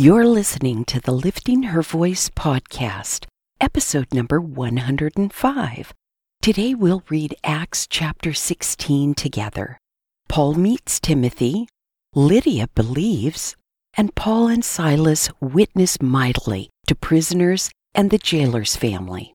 You're listening to the Lifting Her Voice podcast, episode number 105. Today we'll read Acts chapter 16 together. Paul meets Timothy, Lydia believes, and Paul and Silas witness mightily to prisoners and the jailer's family.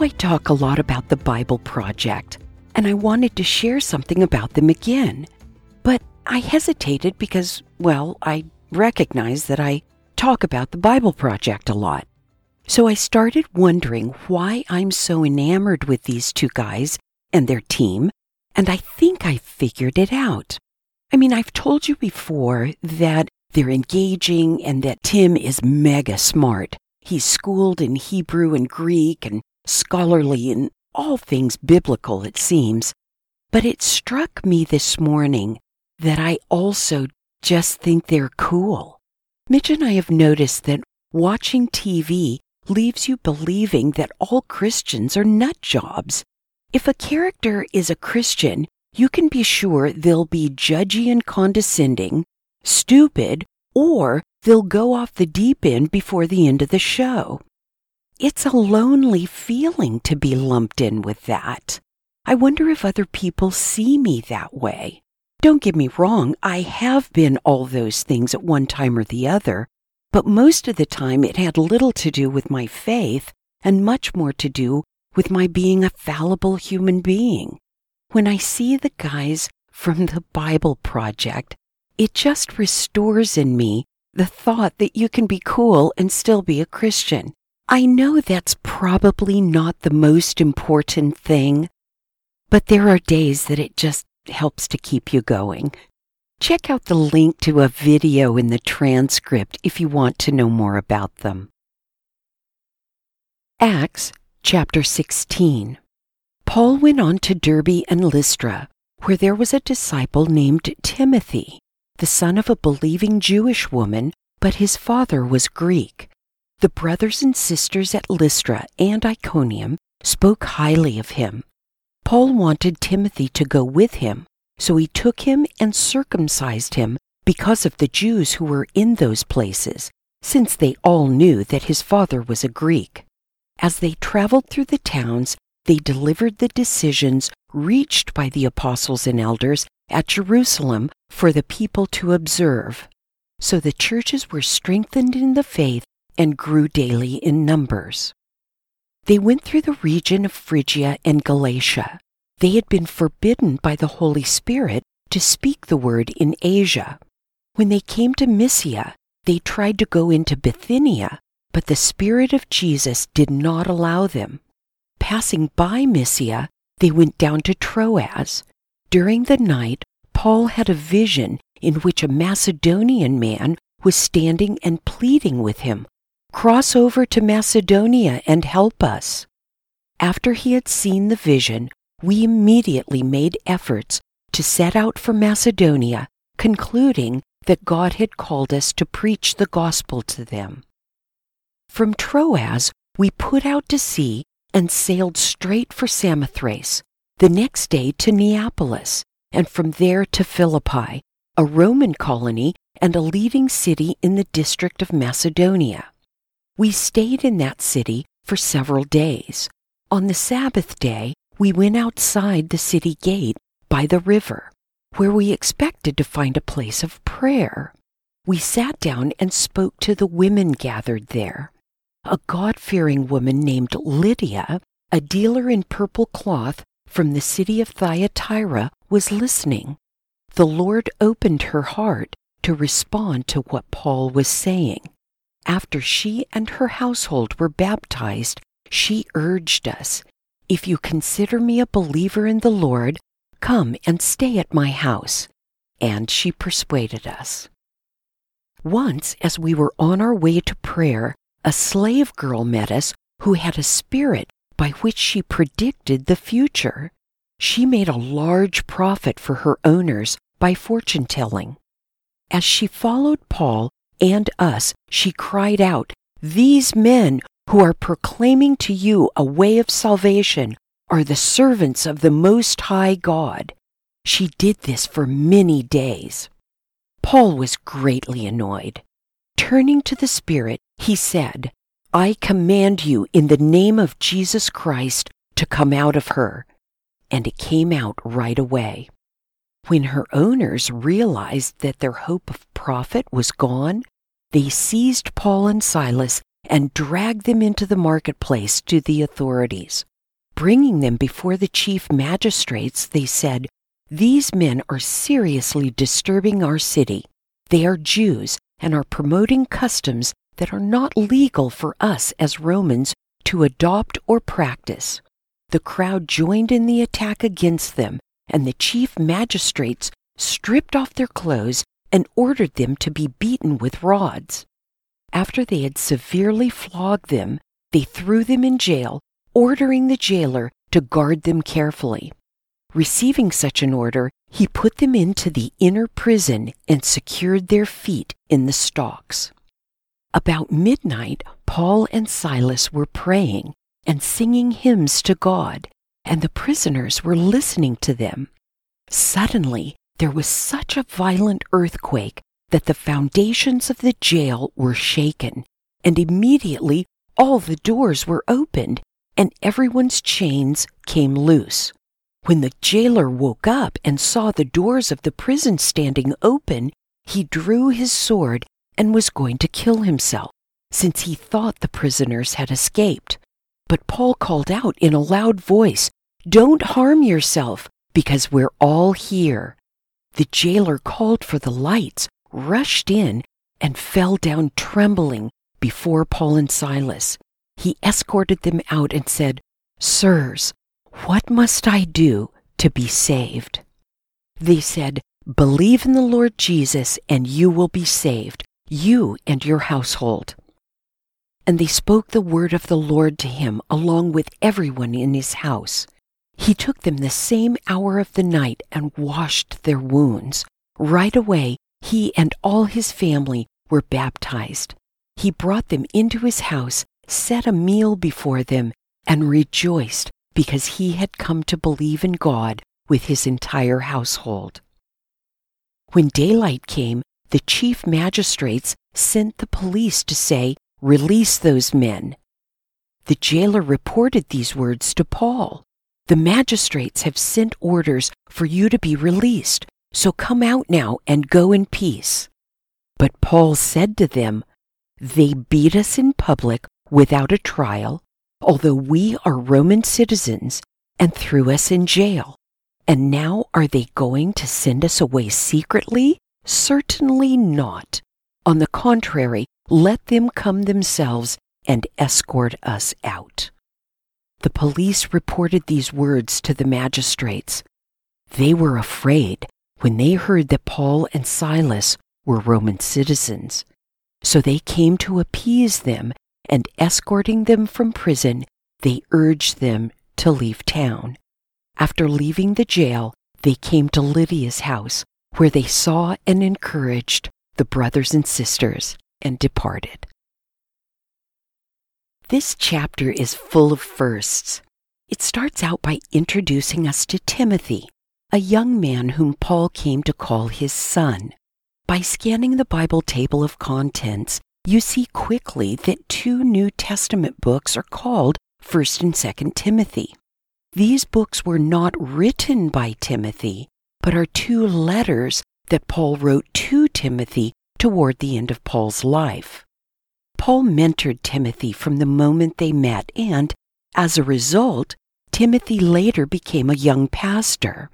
I talk a lot about the Bible Project, and I wanted to share something about them again. But I hesitated because, well, I recognize that I talk about the Bible Project a lot. So I started wondering why I'm so enamored with these two guys and their team, and I think I figured it out. I mean, I've told you before that they're engaging and that Tim is mega smart. He's schooled in Hebrew and Greek and scholarly in all things biblical, it seems. But it struck me this morning that I also just think they're cool. Mitch and I have noticed that watching TV leaves you believing that all Christians are nut jobs. If a character is a Christian, you can be sure they'll be judgy and condescending, stupid, or they'll go off the deep end before the end of the show. It's a lonely feeling to be lumped in with that. I wonder if other people see me that way. Don't get me wrong, I have been all those things at one time or the other, but most of the time it had little to do with my faith and much more to do with my being a fallible human being. When I see the guys from the Bible Project, it just restores in me the thought that you can be cool and still be a Christian. I know that's probably not the most important thing, but there are days that it just helps to keep you going. Check out the link to a video in the transcript if you want to know more about them. Acts chapter 16. Paul went on to Derbe and Lystra, where there was a disciple named Timothy, the son of a believing Jewish woman, but his father was Greek. The brothers and sisters at Lystra and Iconium spoke highly of him. Paul wanted Timothy to go with him, so he took him and circumcised him because of the Jews who were in those places, since they all knew that his father was a Greek. As they traveled through the towns, they delivered the decisions reached by the apostles and elders at Jerusalem for the people to observe. So the churches were strengthened in the faith and grew daily in numbers. They went through the region of Phrygia and Galatia. They had been forbidden by the Holy Spirit to speak the word in Asia. When they came to Mysia, they tried to go into Bithynia, but the Spirit of Jesus did not allow them. Passing by Mysia, they went down to Troas. During the night, Paul had a vision in which a Macedonian man was standing and pleading with him, Cross over to Macedonia and help us. After he had seen the vision, we immediately made efforts to set out for Macedonia, concluding that God had called us to preach the gospel to them. From Troas, we put out to sea and sailed straight for Samothrace, the next day to Neapolis, and from there to Philippi, a Roman colony and a leading city in the district of Macedonia. We stayed in that city for several days. On the Sabbath day, we went outside the city gate by the river, where we expected to find a place of prayer. We sat down and spoke to the women gathered there. A God fearing woman named Lydia, a dealer in purple cloth from the city of Thyatira, was listening. The Lord opened her heart to respond to what Paul was saying. After she and her household were baptized, she urged us, If you consider me a believer in the Lord, come and stay at my house. And she persuaded us. Once, as we were on our way to prayer, a slave girl met us who had a spirit by which she predicted the future. She made a large profit for her owners by fortune telling. As she followed Paul and us, she cried out, These men who are proclaiming to you a way of salvation are the servants of the Most High God. She did this for many days. Paul was greatly annoyed. Turning to the Spirit, he said, I command you in the name of Jesus Christ to come out of her. And it came out right away. When her owners realized that their hope of profit was gone, they seized Paul and Silas and dragged them into the marketplace to the authorities. Bringing them before the chief magistrates, they said, these men are seriously disturbing our city. They are Jews and are promoting customs that are not legal for us as Romans to adopt or practice. The crowd joined in the attack against them, and the chief magistrates stripped off their clothes and ordered them to be beaten with rods. After they had severely flogged them, they threw them in jail, ordering the jailer to guard them carefully. Receiving such an order, he put them into the inner prison and secured their feet in the stocks. About midnight, Paul and Silas were praying and singing hymns to God, and the prisoners were listening to them. Suddenly, there was such a violent earthquake that the foundations of the jail were shaken, and immediately all the doors were opened, and everyone's chains came loose. When the jailer woke up and saw the doors of the prison standing open, he drew his sword and was going to kill himself, since he thought the prisoners had escaped. But Paul called out in a loud voice, Don't harm yourself, because we're all here. The jailer called for the lights, rushed in, and fell down trembling before Paul and Silas. He escorted them out and said, Sirs, what must I do to be saved? They said, Believe in the Lord Jesus, and you will be saved, you and your household. And they spoke the word of the Lord to him along with everyone in his house. He took them the same hour of the night and washed their wounds. Right away, he and all his family were baptized. He brought them into his house, set a meal before them, and rejoiced because he had come to believe in God with his entire household. When daylight came, the chief magistrates sent the police to say, Release those men. The jailer reported these words to Paul. The magistrates have sent orders for you to be released, so come out now and go in peace. But Paul said to them, They beat us in public without a trial although we are Roman citizens, and threw us in jail. And now are they going to send us away secretly? Certainly not. On the contrary, let them come themselves and escort us out. The police reported these words to the magistrates. They were afraid when they heard that Paul and Silas were Roman citizens. So they came to appease them and escorting them from prison, they urged them to leave town. After leaving the jail, they came to Lydia's house, where they saw and encouraged the brothers and sisters and departed. This chapter is full of firsts. It starts out by introducing us to Timothy, a young man whom Paul came to call his son. By scanning the Bible table of contents, you see quickly that two New Testament books are called 1st and 2nd Timothy. These books were not written by Timothy, but are two letters that Paul wrote to Timothy toward the end of Paul's life. Paul mentored Timothy from the moment they met, and as a result, Timothy later became a young pastor.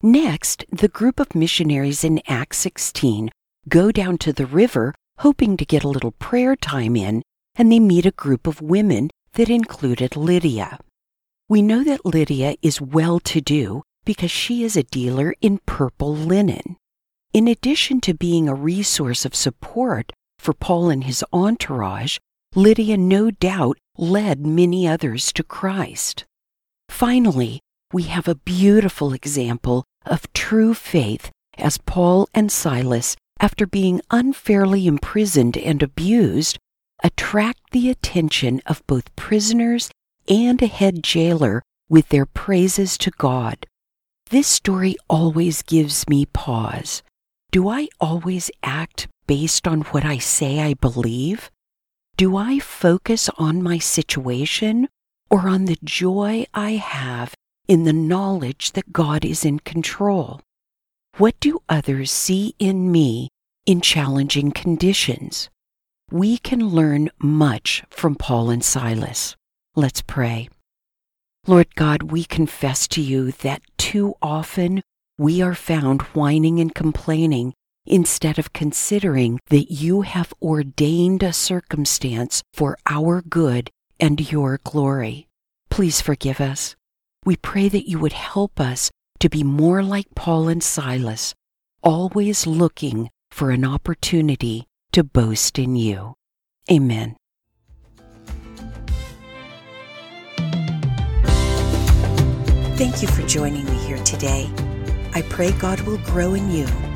Next, the group of missionaries in Acts 16 go down to the river hoping to get a little prayer time in, and they meet a group of women that included Lydia. We know that Lydia is well to do because she is a dealer in purple linen. In addition to being a resource of support for Paul and his entourage, Lydia no doubt led many others to Christ. Finally, we have a beautiful example of true faith as Paul and Silas after being unfairly imprisoned and abused, attract the attention of both prisoners and a head jailer with their praises to God. This story always gives me pause. Do I always act based on what I say I believe? Do I focus on my situation or on the joy I have in the knowledge that God is in control? What do others see in me in challenging conditions? We can learn much from Paul and Silas. Let's pray. Lord God, we confess to you that too often we are found whining and complaining instead of considering that you have ordained a circumstance for our good and your glory. Please forgive us. We pray that you would help us to be more like Paul and Silas, always looking for an opportunity to boast in you. Amen. Thank you for joining me here today. I pray God will grow in you